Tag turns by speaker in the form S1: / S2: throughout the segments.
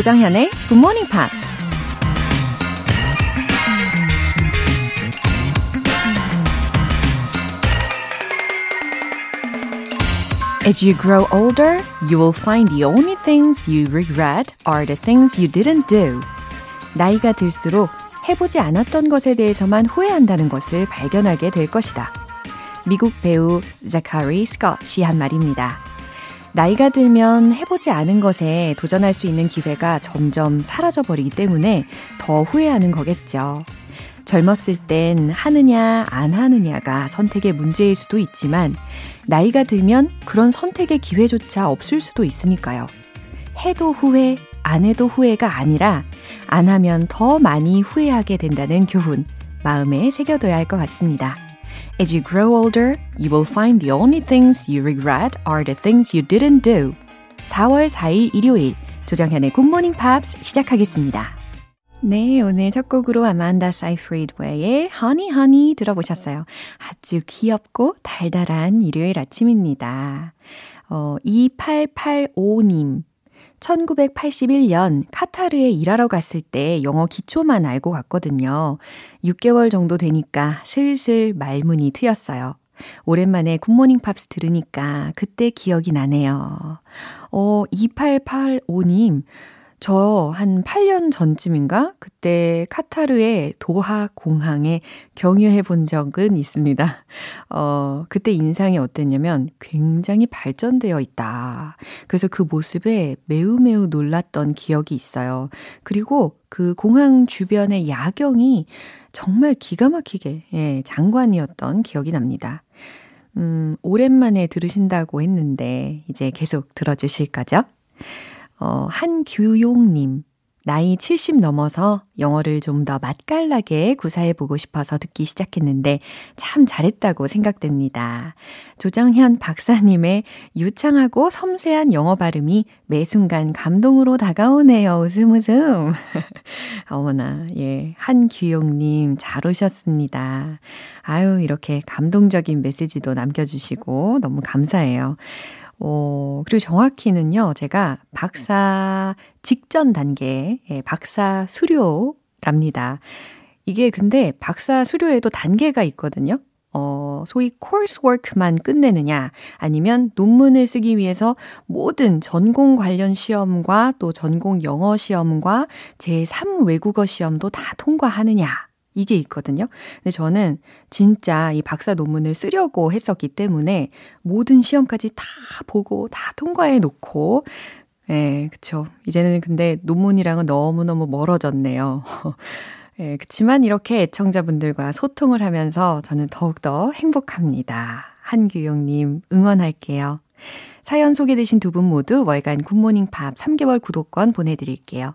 S1: 조정현의 Good Morning Pops. As you grow older, you will find the only things you regret are the things you didn't do. 나이가 들수록 해보지 않았던 것에 대해서만 후회한다는 것을 발견하게 될 것이다. 미국 배우 자카리 스콧이 한 말입니다. 나이가 들면 해보지 않은 것에 도전할 수 있는 기회가 점점 사라져 버리기 때문에 더 후회하는 거겠죠. 젊었을 땐 하느냐, 안 하느냐가 선택의 문제일 수도 있지만, 나이가 들면 그런 선택의 기회조차 없을 수도 있으니까요. 해도 후회, 안 해도 후회가 아니라, 안 하면 더 많이 후회하게 된다는 교훈, 마음에 새겨둬야 할 것 같습니다. As you grow older, you will find the only things you regret are the things you didn't do. 4월 4일 일요일, 조정현의 굿모닝 팝스 시작하겠습니다. 네, 오늘 첫 곡으로 아만다 사이프리드웨이의 Honey Honey 들어보셨어요. 아주 귀엽고 달달한 일요일 아침입니다. 어, 2885님. 1981년 카타르에 일하러 갔을 때 영어 기초만 알고 갔거든요. 6개월 정도 되니까 슬슬 말문이 트였어요. 오랜만에 굿모닝 팝스 들으니까 그때 기억이 나네요. 어, 2885님. 저 한 8년 전쯤인가? 그때 카타르의 도하 공항에 경유해 본 적은 있습니다. 어, 그때 인상이 어땠냐면 굉장히 발전되어 있다. 그래서 그 모습에 매우 매우 놀랐던 기억이 있어요. 그리고 그 공항 주변의 야경이 정말 기가 막히게, 예, 장관이었던 기억이 납니다. 음, 오랜만에 들으신다고 했는데, 이제 계속 들어주실 거죠? 어, 한규용님. 나이 70 넘어서 영어를 좀 더 맛깔나게 구사해보고 싶어서 듣기 시작했는데 참 잘했다고 생각됩니다. 조정현 박사님의 유창하고 섬세한 영어 발음이 매 순간 감동으로 다가오네요. 웃음 웃음. 어머나, 예. 한규용님 잘 오셨습니다. 아유, 이렇게 감동적인 메시지도 남겨주시고 너무 감사해요. 어, 그리고 정확히는요, 제가 박사 직전 단계, 예, 박사 수료랍니다. 이게 근데 박사 수료에도 단계가 있거든요. 어, 소위 coursework만 끝내느냐, 아니면 논문을 쓰기 위해서 모든 전공 관련 시험과 또 전공 영어 시험과 제3 외국어 시험도 다 통과하느냐. 이게 있거든요. 근데 저는 진짜 이 박사 논문을 쓰려고 했었기 때문에 모든 시험까지 다 보고 다 통과해 놓고 예, 그쵸. 이제는 근데 논문이랑은 너무너무 멀어졌네요. 예, 그치만 이렇게 애청자분들과 소통을 하면서 저는 더욱더 행복합니다. 한규용님 응원할게요. 사연 소개되신 두 분 모두 월간 굿모닝 팝 3개월 구독권 보내드릴게요.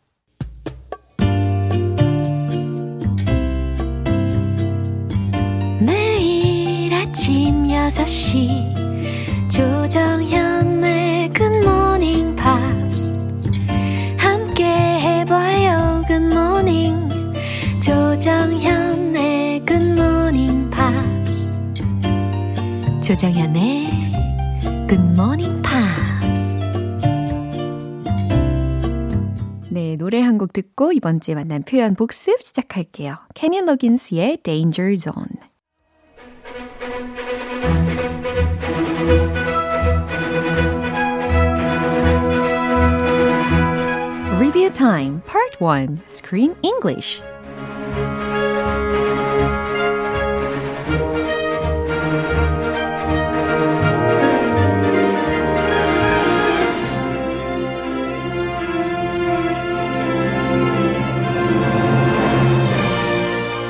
S1: 아침 6시 조정현의 굿모닝 팝스 함께 해봐요 굿모닝 조정현의 굿모닝 팝스 조정현의 굿모닝 팝스 네, 노래 한 곡 듣고 이번 주에 만난 표현 복습 시작할게요. 케니 로긴스의 Danger Zone Review Time Part 1 Screen English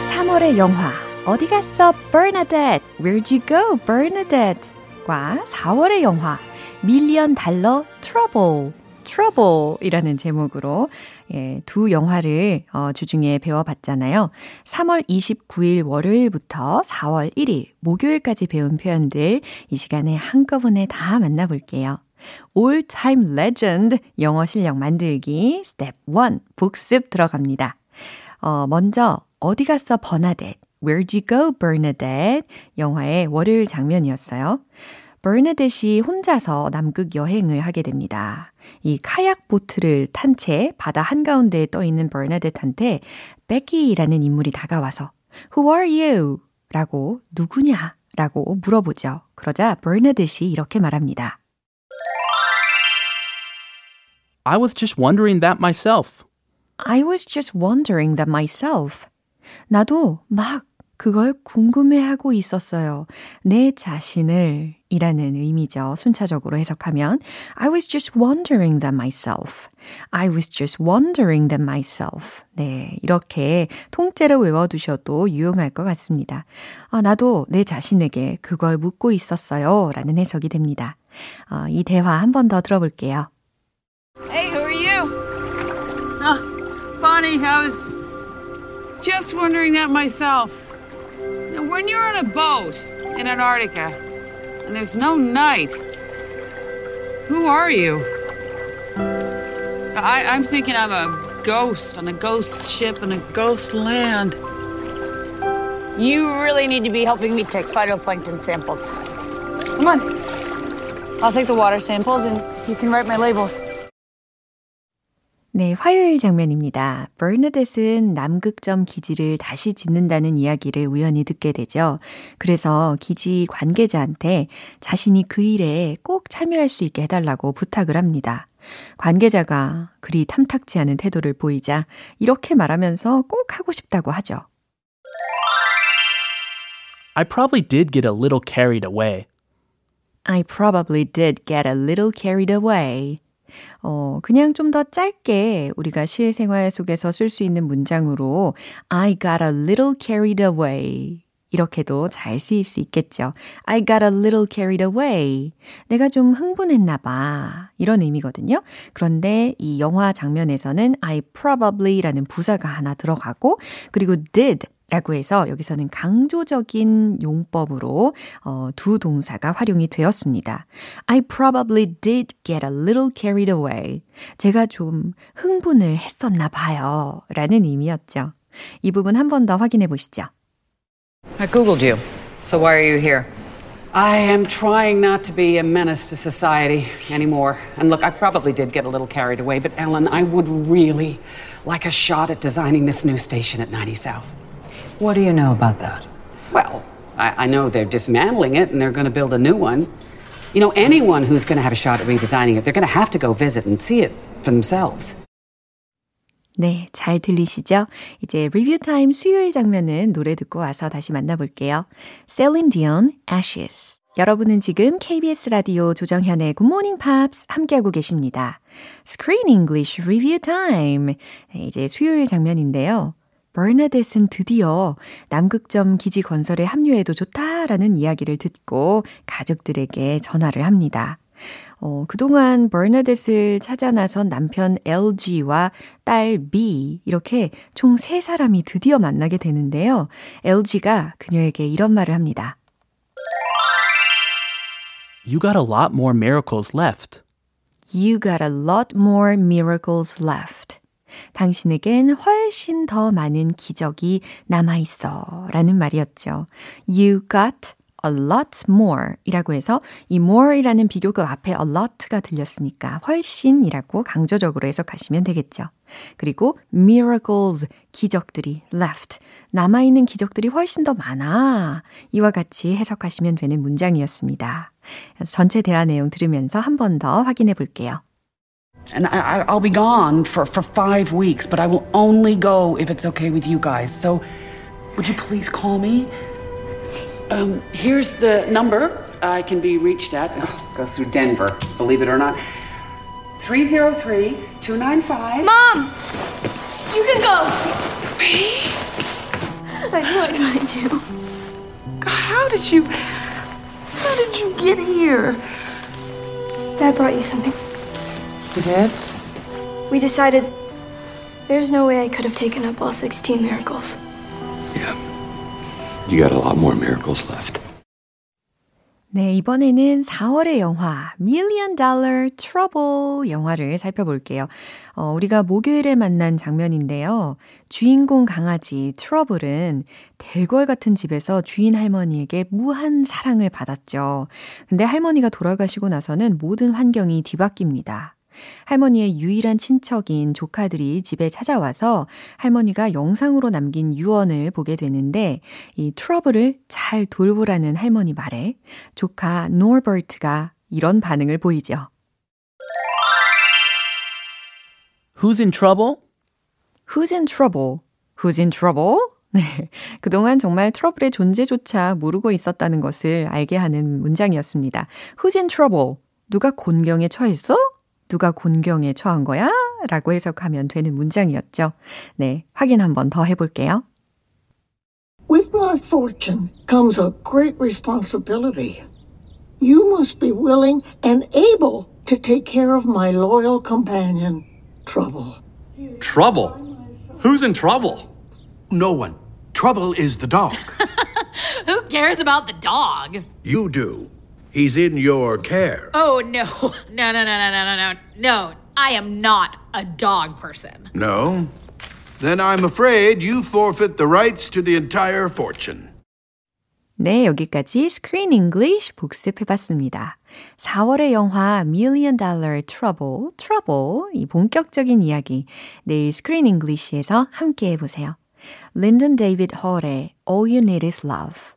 S1: 3월의 영화 어디 갔어 Bernadette? Where'd you go Bernadette? 과 4월의 영화 Million Dollar Trouble Trouble이라는 제목으로 예, 두 영화를 어, 주중에 배워봤잖아요. 3월 29일 월요일부터 4월 1일 목요일까지 배운 표현들 이 시간에 한꺼번에 다 만나볼게요. All Time Legend 영어 실력 만들기 스텝 1 복습 들어갑니다. 어, 먼저 어디 갔어 버나뎃 Where'd you go Bernadette 영화의 월요일 장면이었어요. 버나뎃이 혼자서 남극 여행을 하게 됩니다. 이 카약 보트를 탄 채 바다 한가운데에 떠 있는 버나뎃한테 베키라는 인물이 다가와서 Who are you? 라고 누구냐? 라고 물어보죠. 그러자 버나뎃이 이렇게 말합니다.
S2: I was just wondering that myself.
S1: I was just wondering that myself. 나도 막 그걸 궁금해하고 있었어요. 내 자신을 이라는 의미죠. 순차적으로 해석하면 I was just wondering that myself. I was just wondering that myself. 네, 이렇게 통째로 외워두셔도 유용할 것 같습니다. 아, 나도 내 자신에게 그걸 묻고 있었어요. 라는 해석이 됩니다. 어, 이 대화 한 번 더 들어볼게요.
S3: Hey, who are you? Oh, funny, I was just wondering that myself. When you're on a boat in Antarctica and there's no night, who are you? I, I'm thinking I'm a ghost on a ghost ship in a ghost land.
S4: You really need to be helping me take phytoplankton samples. Come on. I'll take the water samples and you can write my labels.
S1: 네, 화요일 장면입니다. 버나뎃은 남극점 기지를 다시 짓는다는 이야기를 우연히 듣게 되죠. 그래서 기지 관계자한테 자신이 그 일에 꼭 참여할 수 있게 해달라고 부탁을 합니다. 관계자가 그리 탐탁지 않은 태도를 보이자 이렇게 말하면서 꼭 하고 싶다고 하죠.
S2: I probably did get a little carried away.
S1: I probably did get a little carried away. 어, 그냥 좀 더 짧게 우리가 실생활 속에서 쓸 수 있는 문장으로 I got a little carried away. 이렇게도 잘 쓰일 수 있겠죠. I got a little carried away. 내가 좀 흥분했나 봐. 이런 의미거든요. 그런데 이 영화 장면에서는 I probably라는 부사가 하나 들어가고 그리고 did 라고 해서 여기서는 강조적인 용법으로 어, 두 동사가 활용이 되었습니다. I probably did get a little carried away. 제가 좀 흥분을 했었나 봐요. 라는 의미였죠. 이 부분 한 번 더 확인해 보시죠.
S5: I Googled you. So why are you here?
S6: I am trying not to be a menace to society anymore. And look, I probably did get a little carried away, but Ellen, I would really like a shot at designing this new station at 90 South.
S5: What do you know about that?
S6: Well, I, I know they're dismantling it and they're going to build a new one. You know, anyone who's going to have a shot at redesigning it, they're going to have to go visit and see it for themselves.
S1: 네, 잘 들리시죠? 이제 리뷰 타임 수요일 장면은 노래 듣고 와서 다시 만나볼게요. Celine Dion, Ashes. 여러분은 지금 KBS 라디오 조정현의 Good Morning Pops 함께하고 계십니다. Screen English Review Time. 네, 이제 수요일 장면인데요. 버나뎃은 드디어 남극점 기지 건설에 합류해도 좋다라는 이야기를 듣고 가족들에게 전화를 합니다. 어, 그동안 버나뎃을 찾아 나선 남편 LG와 딸 B 이렇게 총세 사람이 드디어 만나게 되는데요. LG가 그녀에게 이런 말을 합니다.
S2: You got a lot more miracles left.
S1: You got a lot more miracles left. 당신에겐 훨씬 더 많은 기적이 남아 있어. 라는 말이었죠. You got a lot more 이라고 해서 이 more 이라는 비교급 앞에 a lot가 들렸으니까 훨씬이라고 강조적으로 해석하시면 되겠죠. 그리고 miracles, 기적들이 left. 남아있는 기적들이 훨씬 더 많아. 이와 같이 해석하시면 되는 문장이었습니다. 전체 대화 내용 들으면서 한 번 더 확인해 볼게요.
S6: And I, I'll be gone for, for five weeks, but I will only go if it's okay with you guys. So would you please call me? Um, here's the number I can be reached at. Oh, goes through Denver, believe it or not. 303 295.
S7: Mom! You can go! I know I tried you.
S6: How did you. How did you get here?
S7: Dad brought you something.
S6: You did?
S7: We decided there's no way I could have taken up all 16 miracles.
S8: Yeah. You got a lot more miracles left.
S1: 네, 이번에는 4월의 영화 Million Dollar Trouble 영화를 살펴볼게요. 어, 우리가 목요일에 만난 장면인데요. 주인공 강아지 트러블은 대궐 같은 집에서 주인 할머니에게 무한 사랑을 받았죠. 근데 할머니가 돌아가시고 나서는 모든 환경이 뒤바뀝니다. 할머니의 유일한 친척인 조카들이 집에 찾아와서 할머니가 영상으로 남긴 유언을 보게 되는데 이 트러블을 잘 돌보라는 할머니 말에 조카 노버트가 이런 반응을 보이죠.
S2: Who's in trouble?
S1: Who's in trouble? Who's in trouble? 네. 그동안 정말 트러블의 존재조차 모르고 있었다는 것을 알게 하는 문장이었습니다. Who's in trouble? 누가 곤경에 처했어? 누가 곤경에 처한 거야? 라고 해석하면 되는 문장이었죠. 네. 확인 한번 더 해볼게요.
S9: With my fortune comes a great responsibility. You must be willing and able to take care of my loyal companion, Trouble.
S10: Trouble? Who's in trouble?
S11: No one. Trouble is the dog.
S12: Who cares about the dog?
S11: you do. He's in your care.
S12: Oh, no. No, no, no, no, no, no, no. No, I am not a dog person.
S11: No? Then I'm afraid you forfeit the rights to the entire fortune.
S1: 네, 여기까지 Screen English 복습해봤습니다. 4월의 영화 Million Dollar Trouble, Trouble, 이 본격적인 이야기 내일 Screen English에서 함께 해보세요. 린던 데이비드 헐의 All You Need Is Love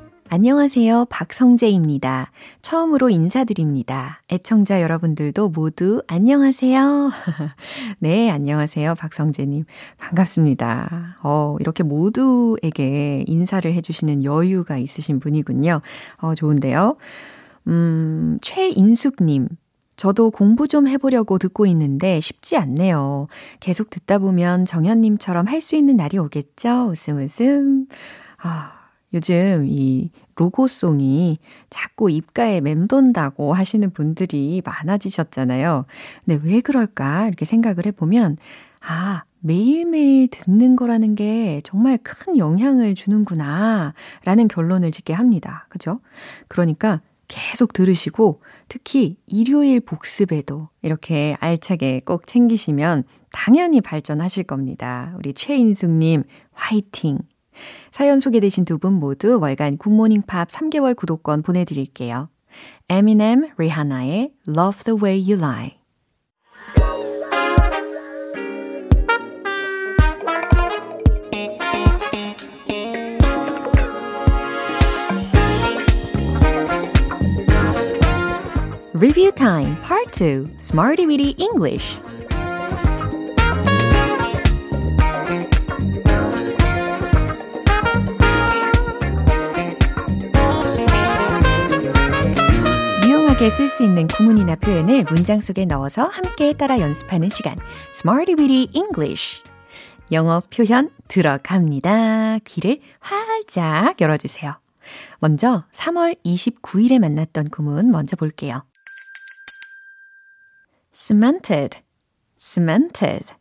S1: 안녕하세요. 박성재입니다. 처음으로 인사드립니다. 애청자 여러분들도 모두 안녕하세요. 네, 안녕하세요. 박성재님. 반갑습니다. 어, 이렇게 모두에게 인사를 해주시는 여유가 있으신 분이군요. 어, 좋은데요. 음, 최인숙님. 저도 공부 좀 해보려고 듣고 있는데 쉽지 않네요. 계속 듣다 보면 정현님처럼 할 수 있는 날이 오겠죠? 웃음 웃음. 아, 요즘 이 로고송이 자꾸 입가에 맴돈다고 하시는 분들이 많아지셨잖아요. 근데 왜 그럴까? 이렇게 생각을 해보면, 아, 매일매일 듣는 거라는 게 정말 큰 영향을 주는구나. 라는 결론을 짓게 합니다. 그죠? 그러니까 계속 들으시고, 특히 일요일 복습에도 이렇게 알차게 꼭 챙기시면 당연히 발전하실 겁니다. 우리 최인숙님, 화이팅! 사연 소개되신 두 분 모두 월간 굿모닝 팝 3개월 구독권 보내드릴게요. 에미넴, 리하나의 Love the Way You Lie. Review Time Part 2 Smarty Weedy English 유용하게 쓸 수 있는 구문이나 표현을 문장 속에 넣어서 함께 따라 연습하는 시간 Smarty Weedy English 영어 표현 들어갑니다. 귀를 활짝 열어주세요. 먼저 3월 29일에 만났던 구문 먼저 볼게요. cemented, cemented.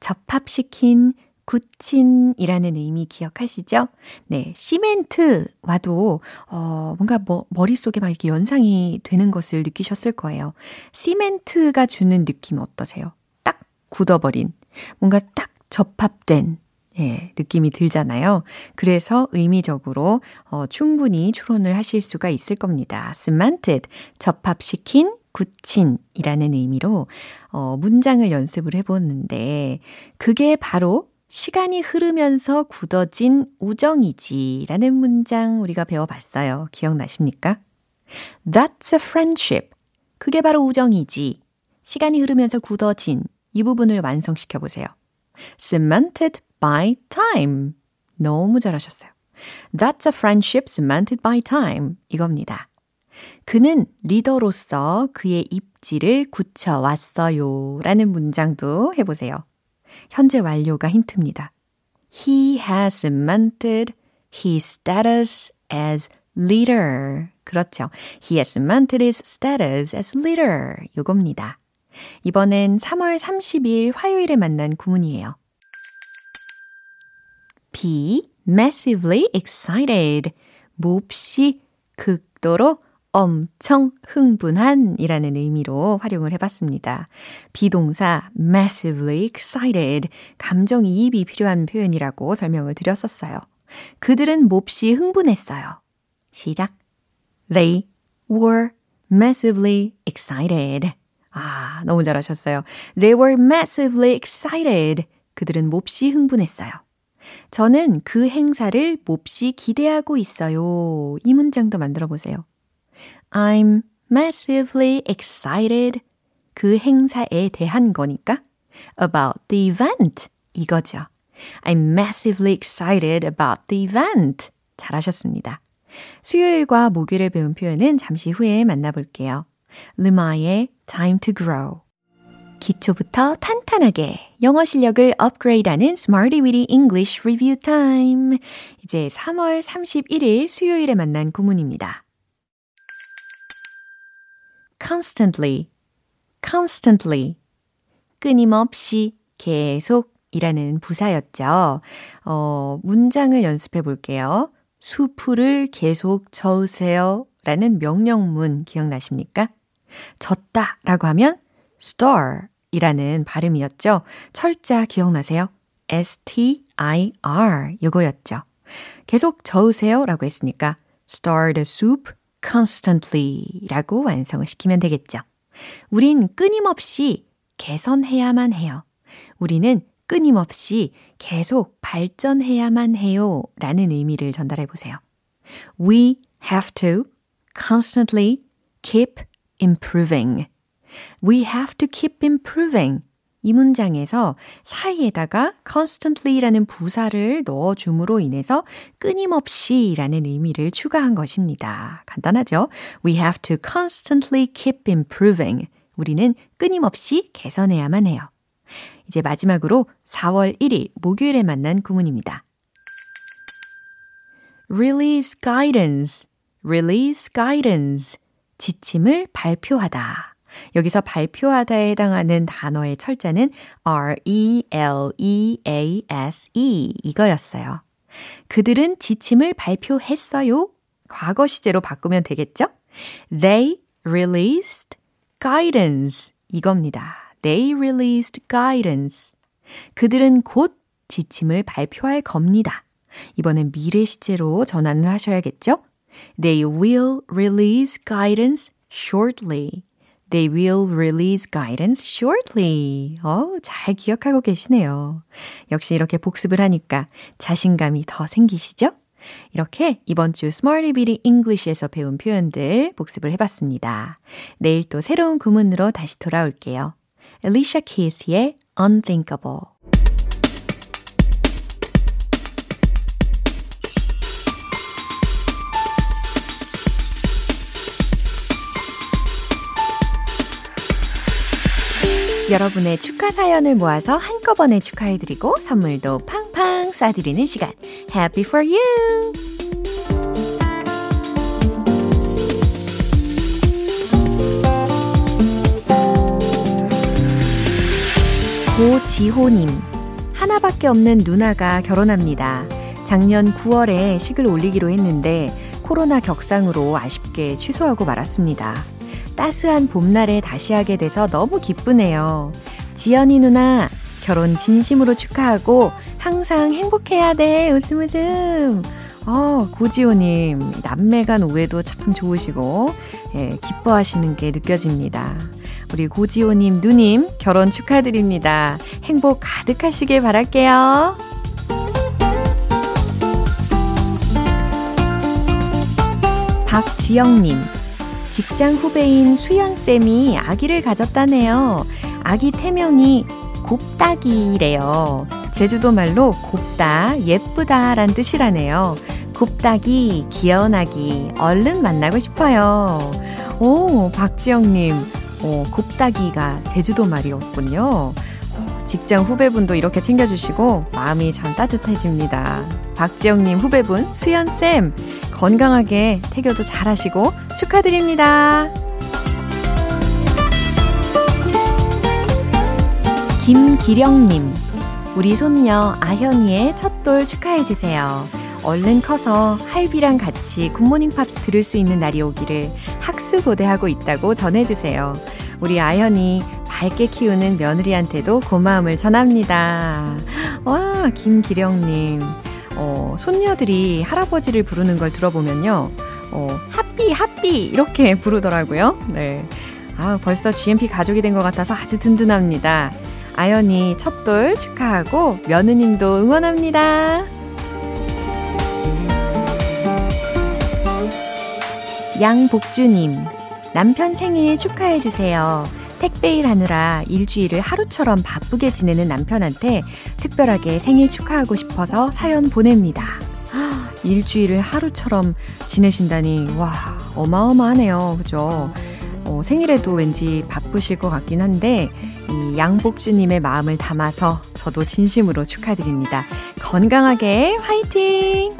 S1: 접합시킨, 굳힌이라는 의미 기억하시죠? 네, 시멘트와도, 어, 뭔가 뭐, 머릿속에 막 이렇게 연상이 되는 것을 느끼셨을 거예요. 시멘트가 주는 느낌 어떠세요? 딱 굳어버린, 뭔가 딱 접합된, 예, 느낌이 들잖아요. 그래서 의미적으로 어, 충분히 추론을 하실 수가 있을 겁니다. cemented, 접합시킨, 굳힌이라는 의미로 어, 문장을 연습을 해보는데 그게 바로 시간이 흐르면서 굳어진 우정이지 라는 문장 우리가 배워봤어요. 기억나십니까? That's a friendship. 그게 바로 우정이지. 시간이 흐르면서 굳어진 이 부분을 완성시켜 보세요. cemented by time. 너무 잘하셨어요. That's a friendship cemented by time. 이겁니다. 그는 리더로서 그의 입지를 굳혀왔어요. 라는 문장도 해보세요. 현재 완료가 힌트입니다. He has cemented his status as leader. 그렇죠. He has cemented his status as leader. 요겁니다. 이번엔 3월 30일 화요일에 만난 구문이에요. be massively excited. 몹시 극도로 엄청 흥분한 이라는 의미로 활용을 해봤습니다. 비동사 massively excited, 감정이입이 필요한 표현이라고 설명을 드렸었어요. 그들은 몹시 흥분했어요. 시작. They were massively excited. 아, 너무 잘하셨어요. They were massively excited. 그들은 몹시 흥분했어요. 저는 그 행사를 몹시 기대하고 있어요. 이 문장도 만들어 보세요. I'm massively excited. 그 행사에 대한 거니까 about the event 이거죠. I'm massively excited about the event. 잘하셨습니다. 수요일과 목요일에 배운 표현은 잠시 후에 만나볼게요. 르마의 Time to Grow. 기초부터 탄탄하게 영어 실력을 업그레이드하는 Smarty Weedy English Review Time. 이제 3월 31일 수요일에 만난 구문입니다. Constantly, constantly. 끊임없이, 계속 이라는 부사였죠. 어, 문장을 연습해 볼게요. 수풀을 계속 저으세요 라는 명령문 기억나십니까? 졌다 라고 하면 star 이라는 발음이었죠. 철자 기억나세요? S-T-I-R 요거였죠. 계속 저으세요 라고 했으니까 stir the soup constantly 라고 완성을 시키면 되겠죠. 우린 끊임없이 개선해야만 해요. 우리는 끊임없이 계속 발전해야만 해요 라는 의미를 전달해 보세요. We have to constantly keep improving. We have to keep improving. 이 문장에서 사이에다가 constantly라는 부사를 넣어줌으로 인해서 끊임없이라는 의미를 추가한 것입니다. 간단하죠? We have to constantly keep improving. 우리는 끊임없이 개선해야만 해요. 이제 마지막으로 4월 1일 목요일에 만난 구문입니다. release guidance, release guidance. 지침을 발표하다. 여기서 발표하다에 해당하는 단어의 철자는 R-E-L-E-A-S-E 이거였어요. 그들은 지침을 발표했어요. 과거 시제로 바꾸면 되겠죠? They released guidance 이겁니다. They released guidance. 그들은 곧 지침을 발표할 겁니다. 이번엔 미래 시제로 전환을 하셔야겠죠? They will release guidance shortly. They will release guidance shortly. 어, 잘 기억하고 계시네요. 역시 이렇게 복습을 하니까 자신감이 더 생기시죠? 이렇게 이번 주 Smarty Bitty English에서 배운 표현들 복습을 해봤습니다. 내일 또 새로운 구문으로 다시 돌아올게요. Alicia Keys의 Unthinkable. 여러분의 축하 사연을 모아서 한꺼번에 축하해드리고 선물도 팡팡 쏴드리는 시간. Happy for you! 고지호님. 하나밖에 없는 누나가 결혼합니다. 작년 9월에 식을 올리기로 했는데 코로나 격상으로 아쉽게 취소하고 말았습니다. 따스한 봄날에 다시 하게 돼서 너무 기쁘네요. 지연이 누나, 결혼 진심으로 축하하고 항상 행복해야 돼. 웃음 웃음. 어, 고지호님, 남매 간 우애도 참 좋으시고, 예, 기뻐하시는 게 느껴집니다. 우리 고지호님, 누님, 결혼 축하드립니다. 행복 가득하시길 바랄게요. 박지영님, 직장 후배인 수연쌤이 아기를 가졌다네요. 아기 태명이 곱다기래요. 제주도 말로 곱다, 예쁘다 란 뜻이라네요. 곱다기, 귀여운 아기, 얼른 만나고 싶어요. 오, 박지영님, 어, 곱다기가 제주도 말이었군요. 직장 후배분도 이렇게 챙겨주시고 마음이 참 따뜻해집니다. 박지영님 후배분 수연쌤 건강하게 태교도 잘 하시고 축하드립니다. 김기령님 우리 손녀 아현이의 첫돌 축하해주세요. 얼른 커서 할비랑 같이 굿모닝 팝스 들을 수 있는 날이 오기를 학수고대하고 있다고 전해주세요. 우리 아현이 밝게 키우는 며느리한테도 고마움을 전합니다. 와, 김기령님. 어, 손녀들이 할아버지를 부르는 걸 들어보면요. 어, 하삐, 하삐, 이렇게 부르더라고요. 네. 아, 벌써 GMP 가족이 된 것 같아서 아주 든든합니다. 아연이 첫돌 축하하고 며느님도 응원합니다. 양복주님, 남편 생일 축하해주세요. 택배일 하느라 일주일을 하루처럼 바쁘게 지내는 남편한테 특별하게 생일 축하하고 싶어서 사연 보냅니다. 일주일을 하루처럼 지내신다니, 와, 어마어마하네요. 그죠? 어, 생일에도 왠지 바쁘실 것 같긴 한데, 이 양복주님의 마음을 담아서 저도 진심으로 축하드립니다. 건강하게 화이팅!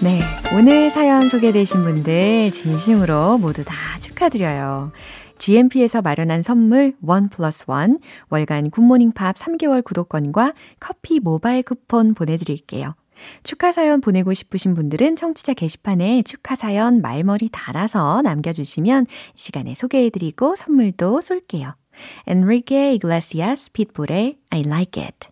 S1: 네. 오늘 사연 소개되신 분들 진심으로 모두 다 축하드려요. GMP에서 마련한 선물 원 플러스 원 월간 굿모닝 팝 3개월 구독권과 커피 모바일 쿠폰 보내드릴게요. 축하 사연 보내고 싶으신 분들은 청취자 게시판에 축하 사연 말머리 달아서 남겨주시면 시간에 소개해드리고 선물도 쏠게요. Enrique Iglesias pitbull의 I Like It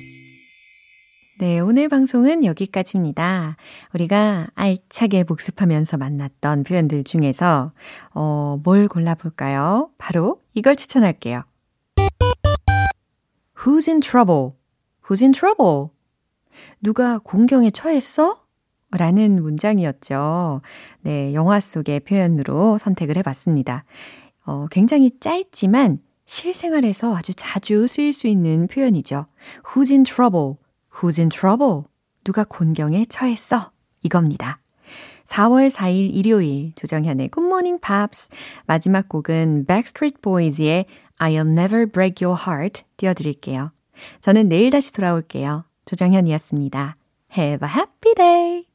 S1: 네, 오늘 방송은 여기까지입니다. 우리가 알차게 복습하면서 만났던 표현들 중에서 어, 뭘 골라볼까요? 바로 이걸 추천할게요. Who's in trouble? Who's in trouble? 누가 공경에 처했어? 라는 문장이었죠. 네, 영화 속의 표현으로 선택을 해봤습니다. 어, 굉장히 짧지만 실생활에서 아주 자주 쓰일 수 있는 표현이죠. Who's in trouble? Who's in trouble? 누가 곤경에 처했어? 이겁니다. 4월 4일 일요일 조정현의 Good Morning Pops 마지막 곡은 Backstreet Boys의 I'll Never Break Your Heart 띄워드릴게요. 저는 내일 다시 돌아올게요. 조정현이었습니다. Have a happy day!